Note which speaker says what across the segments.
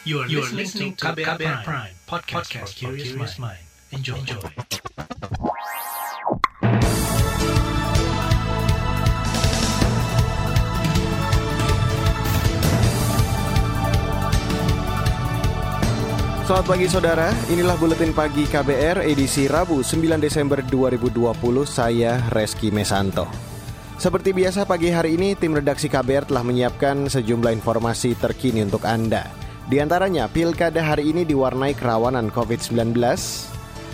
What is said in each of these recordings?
Speaker 1: You are, you are listening to KBR, KBR Prime, Prime podcast, podcast for curious mind. Enjoy. Enjoy.
Speaker 2: Selamat pagi saudara, inilah Buletin Pagi KBR edisi Rabu 9 Desember 2020, saya Reski Mesanto. Seperti biasa pagi hari ini tim redaksi KBR telah menyiapkan sejumlah informasi terkini untuk Anda. Di antaranya, pilkada hari ini diwarnai kerawanan COVID-19,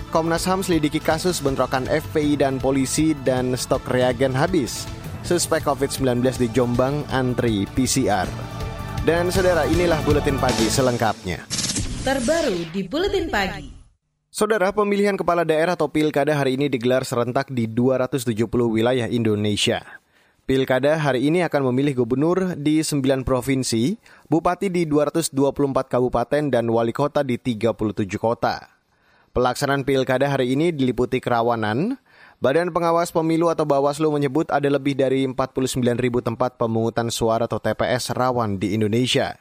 Speaker 2: Komnas HAM selidiki kasus bentrokan FPI dan polisi dan stok reagen habis. Suspek COVID-19 di Jombang antri PCR. Dan saudara, inilah Buletin Pagi selengkapnya.
Speaker 3: Terbaru di Buletin Pagi.
Speaker 2: Saudara, pemilihan kepala daerah atau pilkada hari ini digelar serentak di 270 wilayah Indonesia. Pilkada hari ini akan memilih gubernur di 9 provinsi, bupati di 224 kabupaten, dan wali kota di 37 kota. Pelaksanaan pilkada hari ini diliputi kerawanan. Badan Pengawas Pemilu atau Bawaslu menyebut ada lebih dari 49 ribu tempat pemungutan suara atau TPS rawan di Indonesia.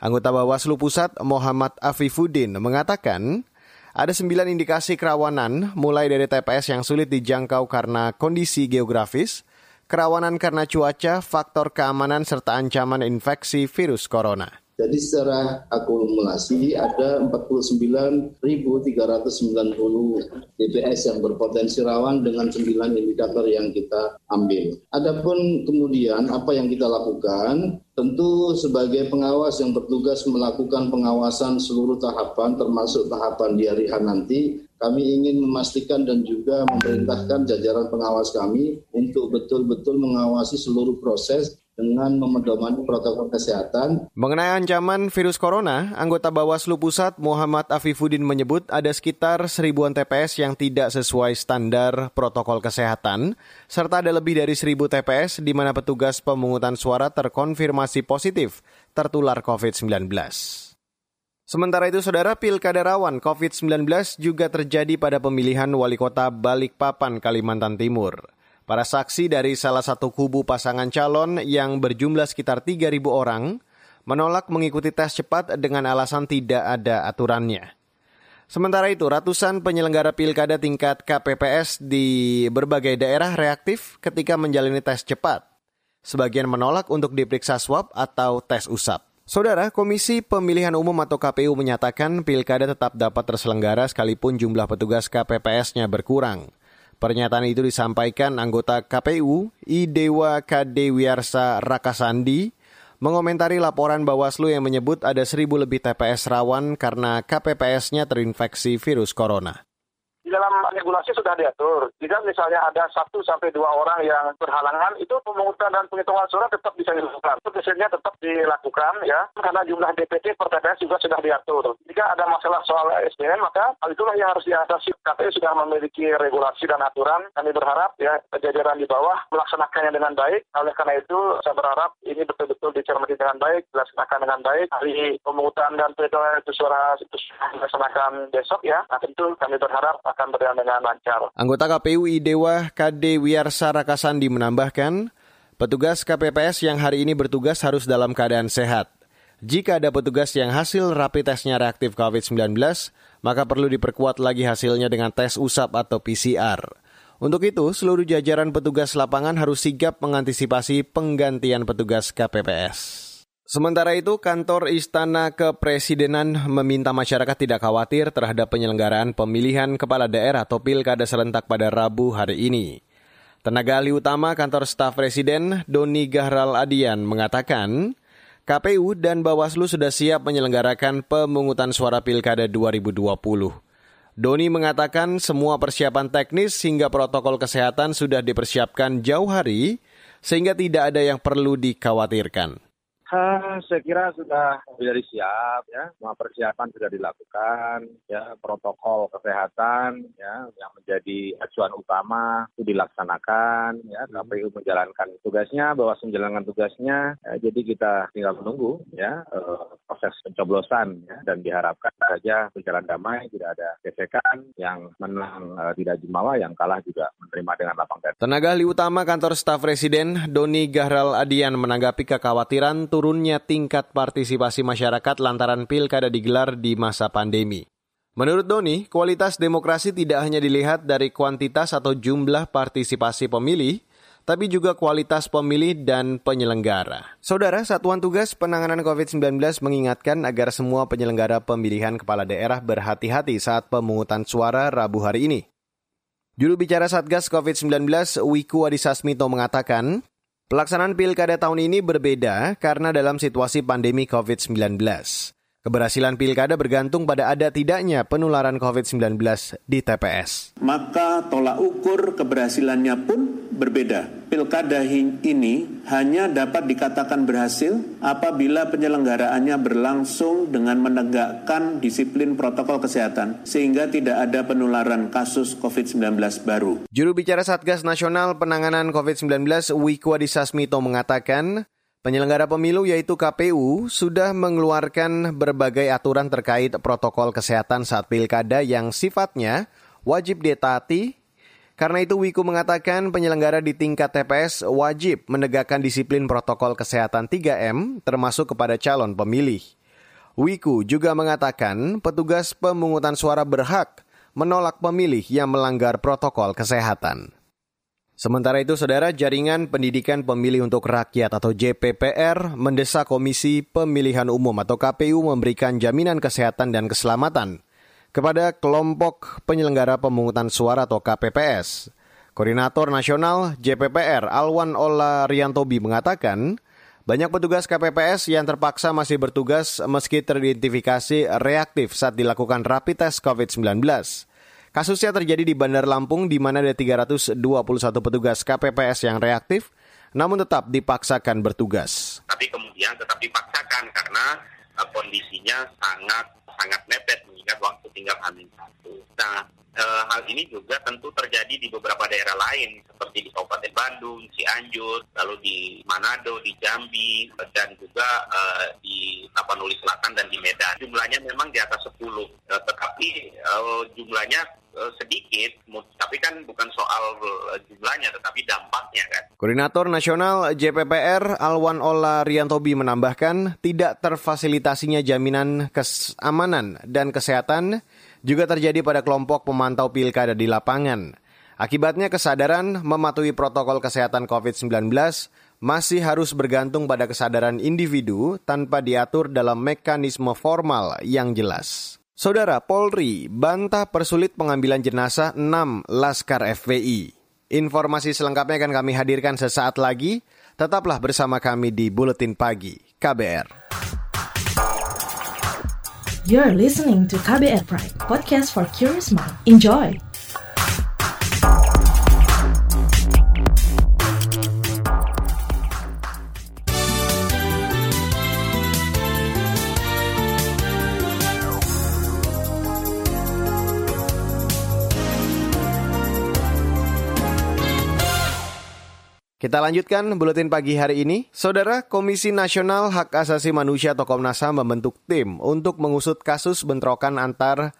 Speaker 2: Anggota Bawaslu Pusat Muhammad Afifuddin mengatakan ada sembilan indikasi kerawanan mulai dari TPS yang sulit dijangkau karena kondisi geografis, kerawanan karena cuaca, faktor keamanan, serta ancaman infeksi virus corona.
Speaker 4: Jadi secara akumulasi ada 49.390 DPS yang berpotensi rawan dengan 9 indikator yang kita ambil. Adapun kemudian apa yang kita lakukan, tentu sebagai pengawas yang bertugas melakukan pengawasan seluruh tahapan termasuk tahapan di hari nanti, kami ingin memastikan dan juga memerintahkan jajaran pengawas kami untuk betul-betul mengawasi seluruh proses dengan memedomani protokol kesehatan.
Speaker 2: Mengenai ancaman virus corona, anggota Bawaslu Pusat Muhammad Afifuddin menyebut ada sekitar seribuan TPS yang tidak sesuai standar protokol kesehatan, serta ada lebih dari seribu TPS di mana petugas pemungutan suara terkonfirmasi positif tertular COVID-19. Sementara itu, saudara pilkada rawan COVID-19 juga terjadi pada pemilihan wali kota Balikpapan, Kalimantan Timur. Para saksi dari salah satu kubu pasangan calon yang berjumlah sekitar 3.000 orang menolak mengikuti tes cepat dengan alasan tidak ada aturannya. Sementara itu, ratusan penyelenggara pilkada tingkat KPPS di berbagai daerah reaktif ketika menjalani tes cepat. Sebagian menolak untuk diperiksa swab atau tes usap. Saudara, Komisi Pemilihan Umum atau KPU menyatakan pilkada tetap dapat terselenggara sekalipun jumlah petugas KPPS-nya berkurang. Pernyataan itu disampaikan anggota KPU Idewa KD Wiarsa Rakasandi mengomentari laporan Bawaslu yang menyebut ada seribu lebih TPS rawan karena KPPS-nya terinfeksi virus corona
Speaker 5: di dalam regulasi sudah diatur. Jika misalnya ada satu sampai dua orang yang berhalangan, itu pemungutan dan penghitungan suara tetap bisa dilakukan. Biasanya tetap dilakukan ya, karena jumlah DPT per TPS juga sudah diatur. Jika ada masalah soal SDM, maka hal itulah yang harus diatasi. KPU sudah memiliki regulasi dan aturan. Kami berharap ya jajaran di bawah melaksanakannya dengan baik. Oleh karena itu, saya berharap ini betul-betul dicermati dengan baik, dilaksanakan dengan baik. Hari pemungutan dan penghitungan itu suara itu dilaksanakan besok ya. Nah tentu kami berharap akan berjalan dengan lancar.
Speaker 2: Anggota KPU Idewa KD Wiarsa Rakasandi menambahkan, petugas KPPS yang hari ini bertugas harus dalam keadaan sehat. Jika ada petugas yang hasil rapid testnya reaktif COVID-19, maka perlu diperkuat lagi hasilnya dengan tes usap atau PCR. Untuk itu, seluruh jajaran petugas lapangan harus sigap mengantisipasi penggantian petugas KPPS. Sementara itu, kantor Istana Kepresidenan meminta masyarakat tidak khawatir terhadap penyelenggaraan pemilihan kepala daerah atau pilkada serentak pada Rabu hari ini. Tenaga ahli utama kantor staf presiden, Doni Gahral Adian, mengatakan KPU dan Bawaslu sudah siap menyelenggarakan pemungutan suara pilkada 2020. Doni mengatakan semua persiapan teknis hingga protokol kesehatan sudah dipersiapkan jauh hari, sehingga tidak ada yang perlu dikhawatirkan.
Speaker 6: Ha, saya kira sudah dari siap ya, semua persiapan sudah dilakukan ya, protokol kesehatan ya yang menjadi acuan utama itu dilaksanakan ya, KPU menjalankan tugasnya, bahwa menjalankan tugasnya, ya, jadi kita tinggal menunggu ya eh, proses pencoblosan ya, dan diharapkan saja berjalan damai, tidak ada gesekan, yang menang uh, tidak jumawa, yang kalah juga menerima dengan lapang dada.
Speaker 2: Tenaga ahli utama kantor staf presiden Doni Gahral Adian menanggapi kekhawatiran turunnya tingkat partisipasi masyarakat lantaran pilkada digelar di masa pandemi. Menurut Doni, kualitas demokrasi tidak hanya dilihat dari kuantitas atau jumlah partisipasi pemilih, tapi juga kualitas pemilih dan penyelenggara. Saudara, Satuan Tugas Penanganan COVID-19 mengingatkan agar semua penyelenggara pemilihan kepala daerah berhati-hati saat pemungutan suara Rabu hari ini. Juru bicara Satgas COVID-19 Wiku Adisasmito mengatakan, pelaksanaan pilkada tahun ini berbeda karena dalam situasi pandemi COVID-19. Keberhasilan pilkada bergantung pada ada tidaknya penularan COVID-19 di TPS.
Speaker 7: Maka tolak ukur keberhasilannya pun berbeda. Pilkada ini hanya dapat dikatakan berhasil apabila penyelenggaraannya berlangsung dengan menegakkan disiplin protokol kesehatan sehingga tidak ada penularan kasus COVID-19 baru.
Speaker 2: Juru bicara Satgas Nasional Penanganan COVID-19 Wiku Adisasmito mengatakan, Penyelenggara pemilu yaitu KPU sudah mengeluarkan berbagai aturan terkait protokol kesehatan saat pilkada yang sifatnya wajib ditaati. Karena itu Wiku mengatakan penyelenggara di tingkat TPS wajib menegakkan disiplin protokol kesehatan 3M termasuk kepada calon pemilih. Wiku juga mengatakan petugas pemungutan suara berhak menolak pemilih yang melanggar protokol kesehatan. Sementara itu, saudara Jaringan Pendidikan Pemilih untuk Rakyat atau JPPR mendesak Komisi Pemilihan Umum atau KPU memberikan jaminan kesehatan dan keselamatan kepada kelompok penyelenggara pemungutan suara atau KPPS. Koordinator Nasional JPPR Alwan Ola Riantobi mengatakan, banyak petugas KPPS yang terpaksa masih bertugas meski teridentifikasi reaktif saat dilakukan rapid test COVID-19. Kasusnya terjadi di Bandar Lampung di mana ada 321 petugas KPPS yang reaktif namun tetap dipaksakan bertugas.
Speaker 8: Tapi kemudian tetap dipaksakan karena uh, kondisinya sangat sangat mepet mengingat waktu tinggal hamil satu. Nah, e, hal ini juga tentu terjadi di beberapa daerah lain seperti di Kabupaten Bandung, Cianjur, lalu di Manado, di Jambi, dan juga e, di Tapanuli Selatan dan di Medan. Jumlahnya memang di atas 10, e, tetapi e, jumlahnya sedikit, tapi kan bukan soal jumlahnya, tetapi dampaknya kan.
Speaker 2: Koordinator Nasional JPPR Alwan Ola Riantobi menambahkan tidak terfasilitasinya jaminan keamanan dan kesehatan juga terjadi pada kelompok pemantau pilkada di lapangan. Akibatnya kesadaran mematuhi protokol kesehatan COVID-19 masih harus bergantung pada kesadaran individu tanpa diatur dalam mekanisme formal yang jelas. Saudara Polri bantah persulit pengambilan jenazah 6 Laskar FPI. Informasi selengkapnya akan kami hadirkan sesaat lagi. Tetaplah bersama kami di Buletin Pagi KBR.
Speaker 3: You're listening to KBR Pride, podcast for curious mind. Enjoy!
Speaker 2: Kita lanjutkan buletin pagi hari ini. Saudara Komisi Nasional Hak Asasi Manusia atau Komnas HAM membentuk tim untuk mengusut kasus bentrokan antar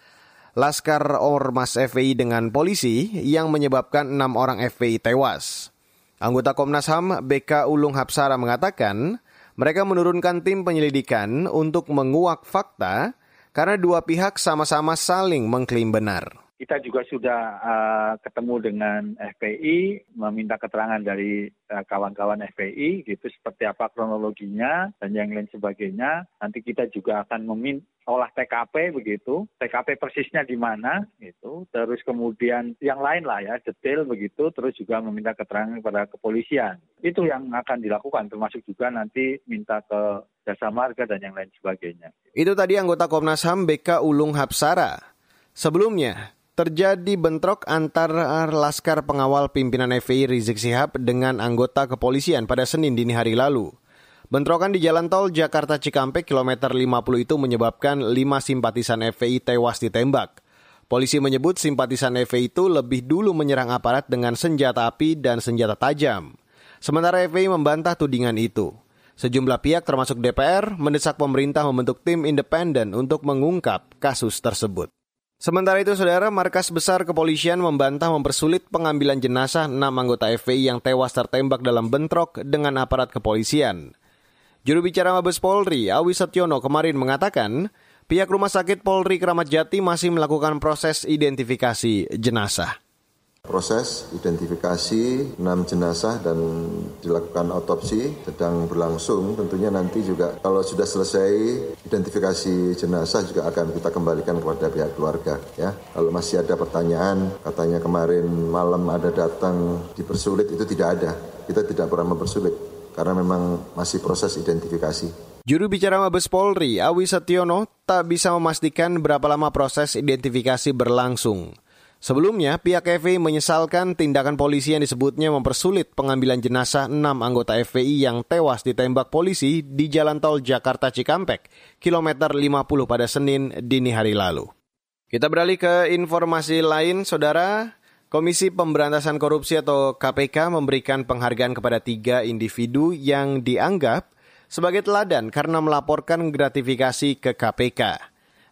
Speaker 2: Laskar Ormas FPI dengan polisi yang menyebabkan enam orang FPI tewas. Anggota Komnas HAM BK Ulung Hapsara mengatakan mereka menurunkan tim penyelidikan untuk menguak fakta karena dua pihak sama-sama saling mengklaim benar
Speaker 6: kita juga sudah uh, ketemu dengan FPI, meminta keterangan dari uh, kawan-kawan FPI, gitu seperti apa kronologinya dan yang lain sebagainya. Nanti kita juga akan meminta olah TKP begitu, TKP persisnya di mana, gitu. Terus kemudian yang lain lah ya, detail begitu. Terus juga meminta keterangan kepada kepolisian. Itu yang akan dilakukan, termasuk juga nanti minta ke jasa marga dan yang lain sebagainya.
Speaker 2: Itu tadi anggota Komnas HAM BK Ulung Hapsara. Sebelumnya, terjadi bentrok antar Laskar Pengawal Pimpinan FPI Rizik Sihab dengan anggota kepolisian pada Senin dini hari lalu. Bentrokan di jalan tol Jakarta Cikampek kilometer 50 itu menyebabkan lima simpatisan FPI tewas ditembak. Polisi menyebut simpatisan FPI itu lebih dulu menyerang aparat dengan senjata api dan senjata tajam. Sementara FPI membantah tudingan itu. Sejumlah pihak termasuk DPR mendesak pemerintah membentuk tim independen untuk mengungkap kasus tersebut. Sementara itu, saudara, markas besar kepolisian membantah mempersulit pengambilan jenazah enam anggota FPI yang tewas tertembak dalam bentrok dengan aparat kepolisian. Juru bicara Mabes Polri, Awi Setiono kemarin mengatakan, pihak Rumah Sakit Polri Kramat Jati masih melakukan proses identifikasi jenazah
Speaker 9: proses identifikasi enam jenazah dan dilakukan otopsi sedang berlangsung. Tentunya nanti juga kalau sudah selesai identifikasi jenazah juga akan kita kembalikan kepada pihak keluarga. Ya, kalau masih ada pertanyaan, katanya kemarin malam ada datang dipersulit itu tidak ada. Kita tidak pernah mempersulit karena memang masih proses identifikasi.
Speaker 2: Juru bicara Mabes Polri, Awi Setiono, tak bisa memastikan berapa lama proses identifikasi berlangsung. Sebelumnya, pihak FPI menyesalkan tindakan polisi yang disebutnya mempersulit pengambilan jenazah enam anggota FPI yang tewas ditembak polisi di Jalan Tol Jakarta Cikampek, kilometer 50 pada Senin dini hari lalu. Kita beralih ke informasi lain, Saudara. Komisi Pemberantasan Korupsi atau KPK memberikan penghargaan kepada tiga individu yang dianggap sebagai teladan karena melaporkan gratifikasi ke KPK.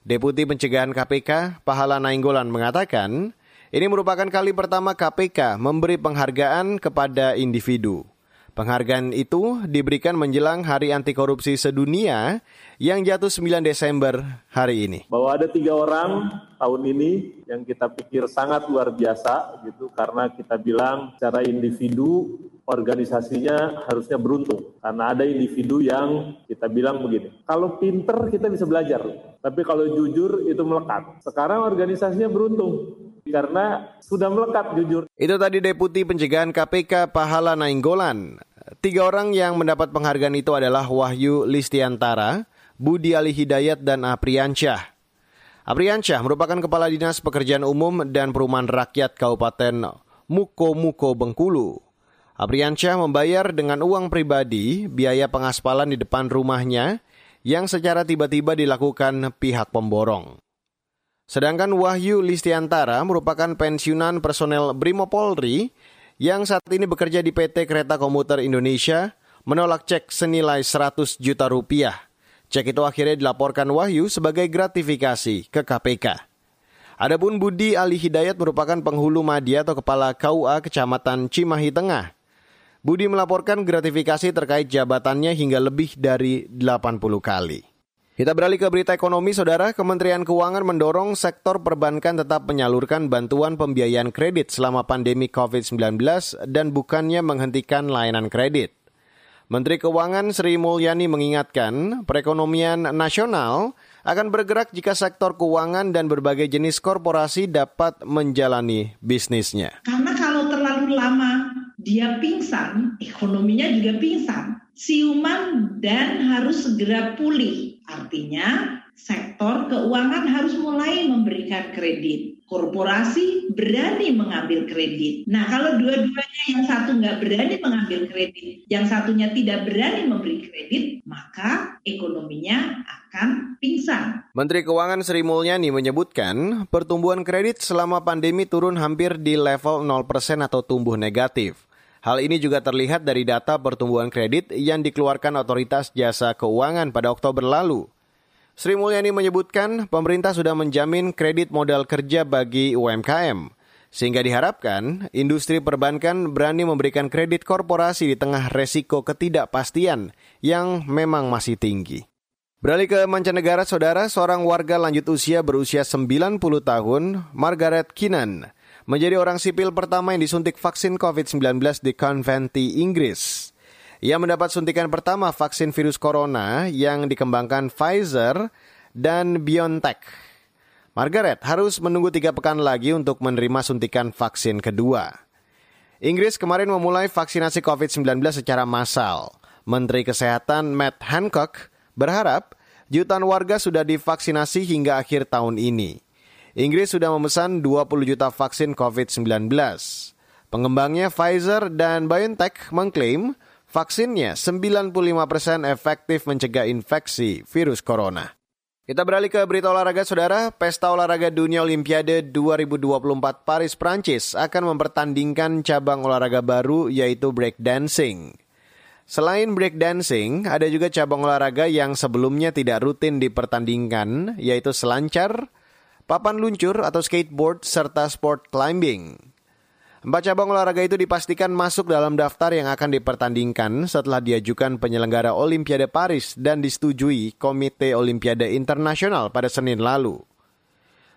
Speaker 2: Deputi Pencegahan KPK, Pahala Nainggolan mengatakan, ini merupakan kali pertama KPK memberi penghargaan kepada individu. Penghargaan itu diberikan menjelang Hari Anti Korupsi Sedunia yang jatuh 9 Desember hari ini.
Speaker 10: Bahwa ada tiga orang tahun ini yang kita pikir sangat luar biasa gitu karena kita bilang secara individu organisasinya harusnya beruntung karena ada individu yang kita bilang begini kalau pinter kita bisa belajar tapi kalau jujur itu melekat. Sekarang organisasinya beruntung karena sudah melekat jujur.
Speaker 2: Itu tadi Deputi Pencegahan KPK Pahala Nainggolan. Tiga orang yang mendapat penghargaan itu adalah Wahyu Listiantara Budi Ali Hidayat dan Apriansyah. Apriansyah merupakan Kepala Dinas Pekerjaan Umum dan Perumahan Rakyat Kabupaten Muko Muko Bengkulu. Apriansyah membayar dengan uang pribadi biaya pengaspalan di depan rumahnya yang secara tiba-tiba dilakukan pihak pemborong. Sedangkan Wahyu Listiantara merupakan pensiunan personel Brimo Polri yang saat ini bekerja di PT Kereta Komuter Indonesia menolak cek senilai 100 juta rupiah. Cek itu akhirnya dilaporkan Wahyu sebagai gratifikasi ke KPK. Adapun Budi Ali Hidayat merupakan penghulu media atau kepala KUA Kecamatan Cimahi Tengah Budi melaporkan gratifikasi terkait jabatannya hingga lebih dari 80 kali. Kita beralih ke berita ekonomi, Saudara. Kementerian Keuangan mendorong sektor perbankan tetap menyalurkan bantuan pembiayaan kredit selama pandemi COVID-19 dan bukannya menghentikan layanan kredit. Menteri Keuangan Sri Mulyani mengingatkan perekonomian nasional akan bergerak jika sektor keuangan dan berbagai jenis korporasi dapat menjalani bisnisnya.
Speaker 11: Karena kalau terlalu lama dia pingsan, ekonominya juga pingsan. Siuman dan harus segera pulih. Artinya sektor keuangan harus mulai memberikan kredit. Korporasi berani mengambil kredit. Nah kalau dua-duanya yang satu nggak berani mengambil kredit, yang satunya tidak berani memberi kredit, maka ekonominya akan pingsan.
Speaker 2: Menteri Keuangan Sri Mulyani menyebutkan pertumbuhan kredit selama pandemi turun hampir di level 0% atau tumbuh negatif. Hal ini juga terlihat dari data pertumbuhan kredit yang dikeluarkan Otoritas Jasa Keuangan pada Oktober lalu. Sri Mulyani menyebutkan pemerintah sudah menjamin kredit modal kerja bagi UMKM, sehingga diharapkan industri perbankan berani memberikan kredit korporasi di tengah resiko ketidakpastian yang memang masih tinggi. Beralih ke mancanegara, saudara, seorang warga lanjut usia berusia 90 tahun, Margaret Keenan, menjadi orang sipil pertama yang disuntik vaksin COVID-19 di Conventi, Inggris. Ia mendapat suntikan pertama vaksin virus corona yang dikembangkan Pfizer dan BioNTech. Margaret harus menunggu tiga pekan lagi untuk menerima suntikan vaksin kedua. Inggris kemarin memulai vaksinasi COVID-19 secara massal. Menteri Kesehatan Matt Hancock berharap jutaan warga sudah divaksinasi hingga akhir tahun ini. Inggris sudah memesan 20 juta vaksin COVID-19. Pengembangnya Pfizer dan BioNTech mengklaim vaksinnya 95% efektif mencegah infeksi virus corona. Kita beralih ke berita olahraga, saudara. Pesta olahraga dunia Olimpiade 2024 Paris, Prancis akan mempertandingkan cabang olahraga baru yaitu breakdancing. Selain breakdancing, ada juga cabang olahraga yang sebelumnya tidak rutin dipertandingkan, yaitu selancar, papan luncur atau skateboard, serta sport climbing. Empat cabang olahraga itu dipastikan masuk dalam daftar yang akan dipertandingkan setelah diajukan penyelenggara Olimpiade Paris dan disetujui Komite Olimpiade Internasional pada Senin lalu.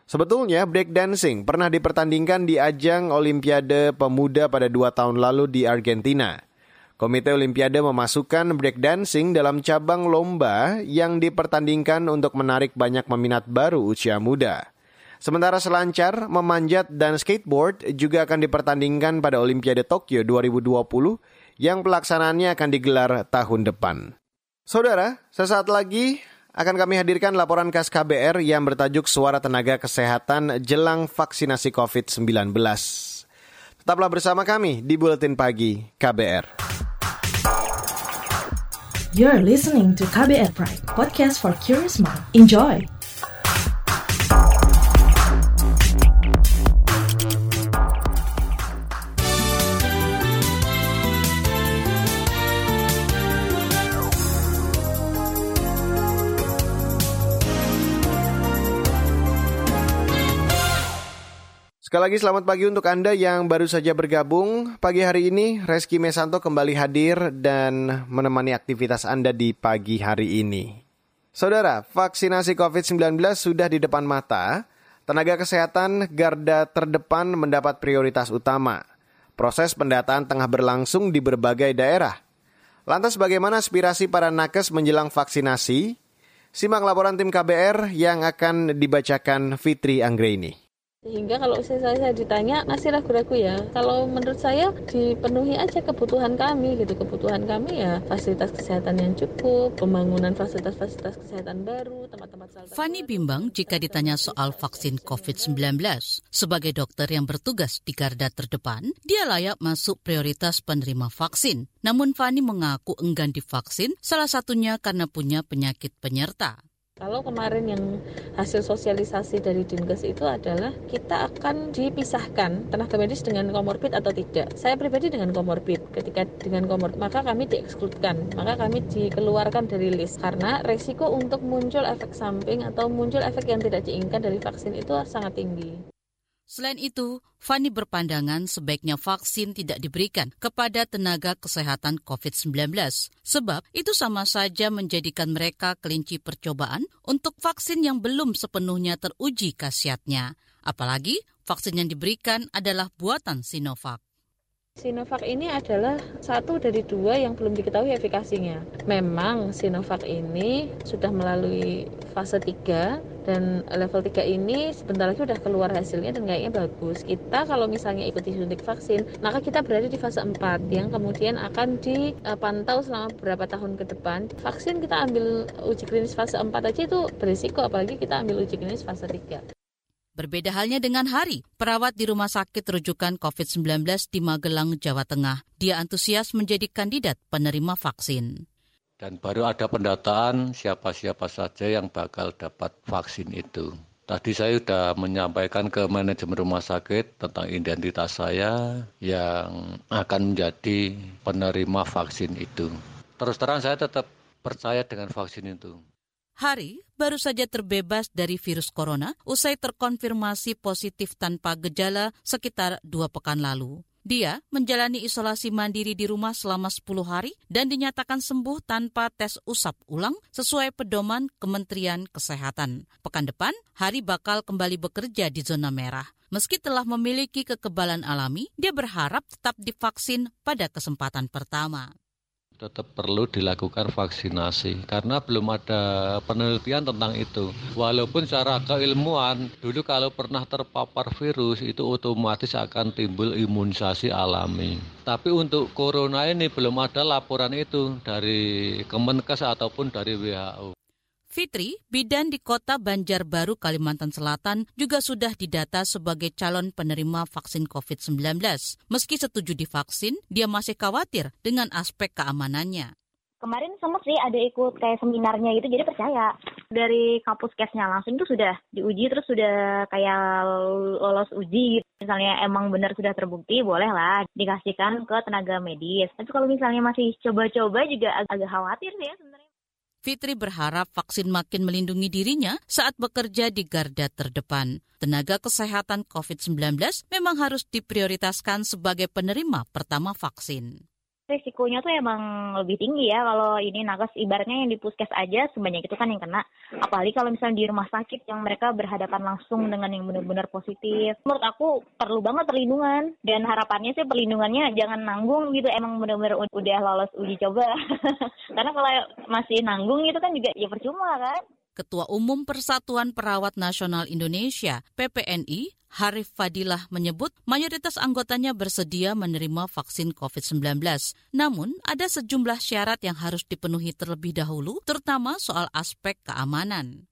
Speaker 2: Sebetulnya breakdancing pernah dipertandingkan di ajang Olimpiade Pemuda pada dua tahun lalu di Argentina – Komite Olimpiade memasukkan breakdancing dalam cabang lomba yang dipertandingkan untuk menarik banyak peminat baru usia muda. Sementara selancar, memanjat, dan skateboard juga akan dipertandingkan pada Olimpiade Tokyo 2020 yang pelaksanaannya akan digelar tahun depan. Saudara, sesaat lagi akan kami hadirkan laporan khas KBR yang bertajuk Suara Tenaga Kesehatan Jelang Vaksinasi COVID-19. Tetaplah bersama kami di Buletin Pagi KBR.
Speaker 3: You're listening to KBR Pride, podcast for curious mind. Enjoy!
Speaker 2: Sekali lagi selamat pagi untuk Anda yang baru saja bergabung. Pagi hari ini Reski Mesanto kembali hadir dan menemani aktivitas Anda di pagi hari ini. Saudara, vaksinasi COVID-19 sudah di depan mata. Tenaga kesehatan garda terdepan mendapat prioritas utama. Proses pendataan tengah berlangsung di berbagai daerah. Lantas bagaimana aspirasi para nakes menjelang vaksinasi? Simak laporan tim KBR yang akan dibacakan Fitri Anggreni.
Speaker 12: Sehingga kalau saya, saya ditanya masih ragu-ragu ya. Kalau menurut saya dipenuhi aja kebutuhan kami gitu. Kebutuhan kami ya fasilitas kesehatan yang cukup, pembangunan fasilitas-fasilitas kesehatan baru, tempat-tempat
Speaker 13: Fani bimbang jika ditanya soal vaksin COVID-19. Sebagai dokter yang bertugas di garda terdepan, dia layak masuk prioritas penerima vaksin. Namun Fani mengaku enggan divaksin, salah satunya karena punya penyakit penyerta.
Speaker 12: Kalau kemarin yang hasil sosialisasi dari Dinkes itu adalah kita akan dipisahkan tenaga medis dengan komorbid atau tidak. Saya pribadi dengan komorbid. Ketika dengan komorbid maka kami diekskludkan, maka kami dikeluarkan dari list karena resiko untuk muncul efek samping atau muncul efek yang tidak diinginkan dari vaksin itu sangat tinggi.
Speaker 13: Selain itu, Fani berpandangan sebaiknya vaksin tidak diberikan kepada tenaga kesehatan COVID-19, sebab itu sama saja menjadikan mereka kelinci percobaan untuk vaksin yang belum sepenuhnya teruji khasiatnya. Apalagi vaksin yang diberikan adalah buatan Sinovac.
Speaker 12: Sinovac ini adalah satu dari dua yang belum diketahui efikasinya. Memang Sinovac ini sudah melalui fase 3 dan level 3 ini sebentar lagi sudah keluar hasilnya dan kayaknya bagus. Kita kalau misalnya ikuti suntik vaksin, maka kita berada di fase 4 yang kemudian akan dipantau selama beberapa tahun ke depan. Vaksin kita ambil uji klinis fase 4 aja itu berisiko apalagi kita ambil uji klinis fase 3.
Speaker 13: Berbeda halnya dengan Hari, perawat di rumah sakit rujukan COVID-19 di Magelang, Jawa Tengah. Dia antusias menjadi kandidat penerima vaksin.
Speaker 14: Dan baru ada pendataan siapa-siapa saja yang bakal dapat vaksin itu. Tadi saya sudah menyampaikan ke manajemen rumah sakit tentang identitas saya yang akan menjadi penerima vaksin itu. Terus terang saya tetap percaya dengan vaksin itu.
Speaker 13: Hari baru saja terbebas dari virus corona usai terkonfirmasi positif tanpa gejala sekitar dua pekan lalu. Dia menjalani isolasi mandiri di rumah selama 10 hari dan dinyatakan sembuh tanpa tes usap ulang sesuai pedoman Kementerian Kesehatan. Pekan depan, Hari bakal kembali bekerja di zona merah. Meski telah memiliki kekebalan alami, dia berharap tetap divaksin pada kesempatan pertama
Speaker 14: tetap perlu dilakukan vaksinasi karena belum ada penelitian tentang itu. Walaupun secara keilmuan dulu kalau pernah terpapar virus itu otomatis akan timbul imunisasi alami. Tapi untuk corona ini belum ada laporan itu dari Kemenkes ataupun dari WHO.
Speaker 13: Fitri, bidan di kota Banjarbaru, Kalimantan Selatan juga sudah didata sebagai calon penerima vaksin COVID-19. Meski setuju divaksin, dia masih khawatir dengan aspek keamanannya.
Speaker 15: Kemarin sempat sih ada ikut kayak seminarnya gitu, jadi percaya. Dari kampus kesnya langsung itu sudah diuji, terus sudah kayak lolos uji gitu. Misalnya emang benar sudah terbukti, bolehlah dikasihkan ke tenaga medis. Tapi kalau misalnya masih coba-coba juga ag agak khawatir sih ya sebenarnya.
Speaker 13: Fitri berharap vaksin makin melindungi dirinya saat bekerja di garda terdepan. Tenaga kesehatan COVID-19 memang harus diprioritaskan sebagai penerima pertama vaksin
Speaker 15: risikonya tuh emang lebih tinggi ya. Kalau ini nakes ibaratnya yang di puskes aja sebanyak itu kan yang kena. Apalagi kalau misalnya di rumah sakit yang mereka berhadapan langsung dengan yang benar-benar positif. Menurut aku perlu banget perlindungan. Dan harapannya sih perlindungannya jangan nanggung gitu. Emang benar-benar udah lolos uji coba. Karena kalau masih nanggung itu kan juga ya percuma kan
Speaker 13: Ketua Umum Persatuan Perawat Nasional Indonesia PPNI Harif Fadilah menyebut mayoritas anggotanya bersedia menerima vaksin COVID-19. Namun, ada sejumlah syarat yang harus dipenuhi terlebih dahulu, terutama soal aspek keamanan.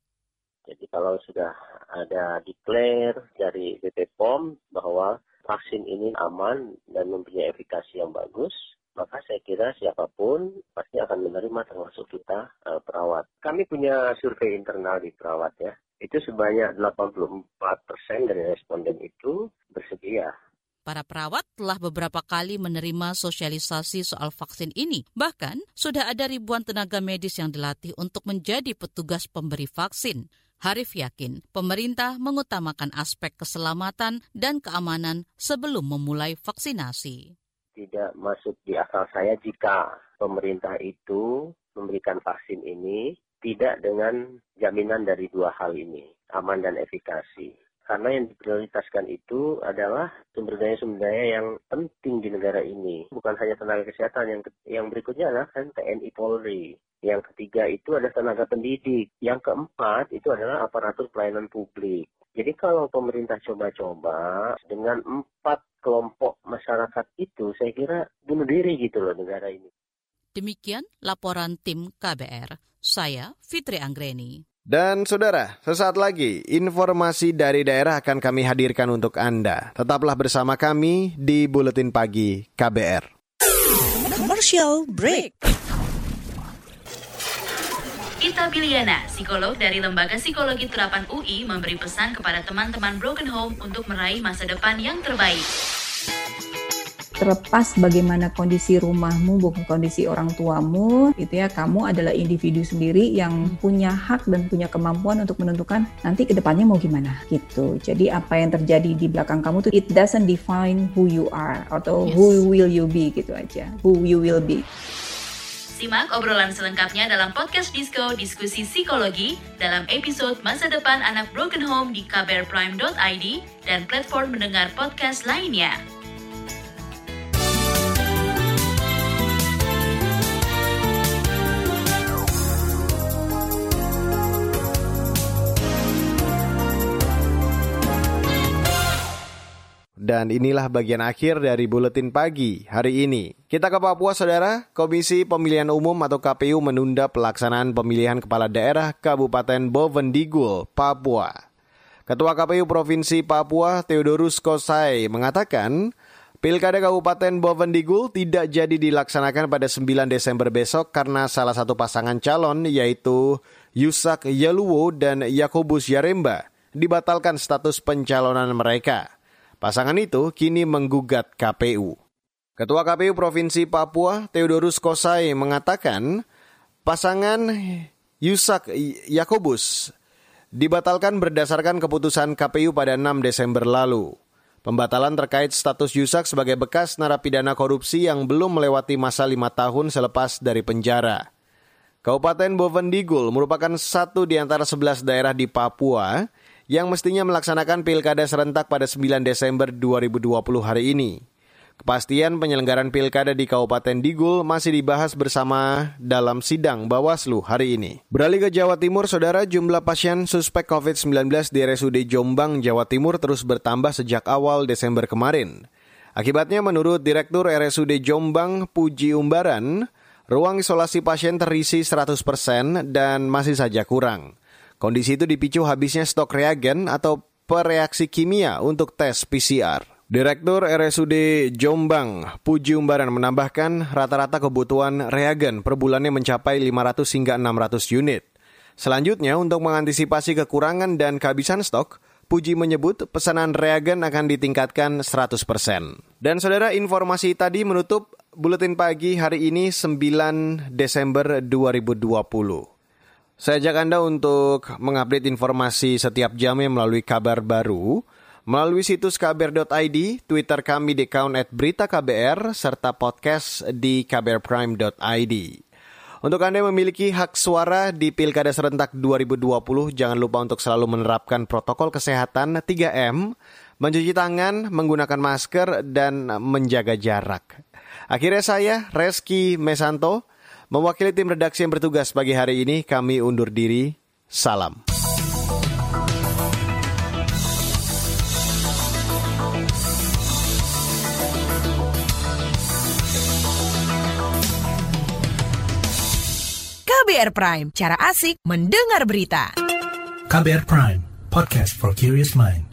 Speaker 16: Jadi kalau sudah ada declare dari BP POM bahwa vaksin ini aman dan mempunyai efikasi yang bagus, maka saya kira siapa pun pasti akan menerima termasuk kita uh, perawat. Kami punya survei internal di perawat ya itu sebanyak 84 persen dari responden itu bersedia.
Speaker 13: Para perawat telah beberapa kali menerima sosialisasi soal vaksin ini. Bahkan, sudah ada ribuan tenaga medis yang dilatih untuk menjadi petugas pemberi vaksin. Harif yakin pemerintah mengutamakan aspek keselamatan dan keamanan sebelum memulai vaksinasi.
Speaker 16: Tidak masuk di akal saya jika pemerintah itu memberikan vaksin ini tidak dengan jaminan dari dua hal ini, aman dan efikasi. Karena yang diprioritaskan itu adalah sumber daya-sumber daya yang penting di negara ini. Bukan hanya tenaga kesehatan, yang yang berikutnya adalah kan TNI Polri. Yang ketiga itu adalah tenaga pendidik. Yang keempat itu adalah aparatur pelayanan publik. Jadi kalau pemerintah coba-coba dengan empat kelompok masyarakat itu, saya kira bunuh diri gitu loh negara ini.
Speaker 13: Demikian laporan tim KBR. Saya Fitri Anggreni.
Speaker 2: Dan saudara, sesaat lagi informasi dari daerah akan kami hadirkan untuk Anda. Tetaplah bersama kami di Buletin Pagi KBR.
Speaker 17: Commercial Break.
Speaker 18: Ita Biliana, psikolog dari Lembaga Psikologi Terapan UI, memberi pesan kepada teman-teman Broken Home untuk meraih masa depan yang terbaik
Speaker 19: terlepas bagaimana kondisi rumahmu, bukan kondisi orang tuamu, itu ya kamu adalah individu sendiri yang punya hak dan punya kemampuan untuk menentukan nanti ke depannya mau gimana gitu. Jadi apa yang terjadi di belakang kamu tuh it doesn't define who you are atau yes. who will you be gitu aja, who you will be.
Speaker 18: Simak obrolan selengkapnya dalam podcast Disco Diskusi Psikologi dalam episode Masa Depan Anak Broken Home di kbrprime.id dan platform mendengar podcast lainnya.
Speaker 2: Dan inilah bagian akhir dari buletin pagi hari ini. Kita ke Papua, saudara. Komisi Pemilihan Umum atau KPU menunda pelaksanaan pemilihan kepala daerah Kabupaten Bovendigul, Papua. Ketua KPU Provinsi Papua, Theodorus Kosai, mengatakan Pilkada Kabupaten Bovendigul tidak jadi dilaksanakan pada 9 Desember besok karena salah satu pasangan calon yaitu Yusak Yaluwo dan Yakobus Yaremba dibatalkan status pencalonan mereka. Pasangan itu kini menggugat KPU. Ketua KPU Provinsi Papua, Theodorus Kosai, mengatakan pasangan Yusak Yakobus dibatalkan berdasarkan keputusan KPU pada 6 Desember lalu. Pembatalan terkait status Yusak sebagai bekas narapidana korupsi yang belum melewati masa lima tahun selepas dari penjara. Kabupaten Bovendigul merupakan satu di antara 11 daerah di Papua yang mestinya melaksanakan pilkada serentak pada 9 Desember 2020 hari ini. Kepastian penyelenggaraan pilkada di Kabupaten Digul masih dibahas bersama dalam sidang Bawaslu hari ini. Beralih ke Jawa Timur, saudara, jumlah pasien suspek COVID-19 di RSUD Jombang, Jawa Timur terus bertambah sejak awal Desember kemarin. Akibatnya menurut Direktur RSUD Jombang, Puji Umbaran, ruang isolasi pasien terisi 100% dan masih saja kurang. Kondisi itu dipicu habisnya stok reagen atau pereaksi kimia untuk tes PCR. Direktur RSUD Jombang, Puji Umbaran menambahkan rata-rata kebutuhan reagen per bulannya mencapai 500 hingga 600 unit. Selanjutnya, untuk mengantisipasi kekurangan dan kehabisan stok, Puji menyebut pesanan reagen akan ditingkatkan 100%. Dan saudara, informasi tadi menutup Buletin Pagi hari ini 9 Desember 2020. Saya ajak Anda untuk mengupdate informasi setiap jamnya melalui kabar baru, melalui situs kbr.id, Twitter kami di account at berita KBR, serta podcast di kbrprime.id. Untuk Anda yang memiliki hak suara di Pilkada Serentak 2020, jangan lupa untuk selalu menerapkan protokol kesehatan 3M, mencuci tangan, menggunakan masker, dan menjaga jarak. Akhirnya saya, Reski Mesanto, mewakili tim redaksi yang bertugas pagi hari ini, kami undur diri. Salam.
Speaker 17: KBR Prime, cara asik mendengar berita.
Speaker 1: KBR Prime, podcast for curious mind.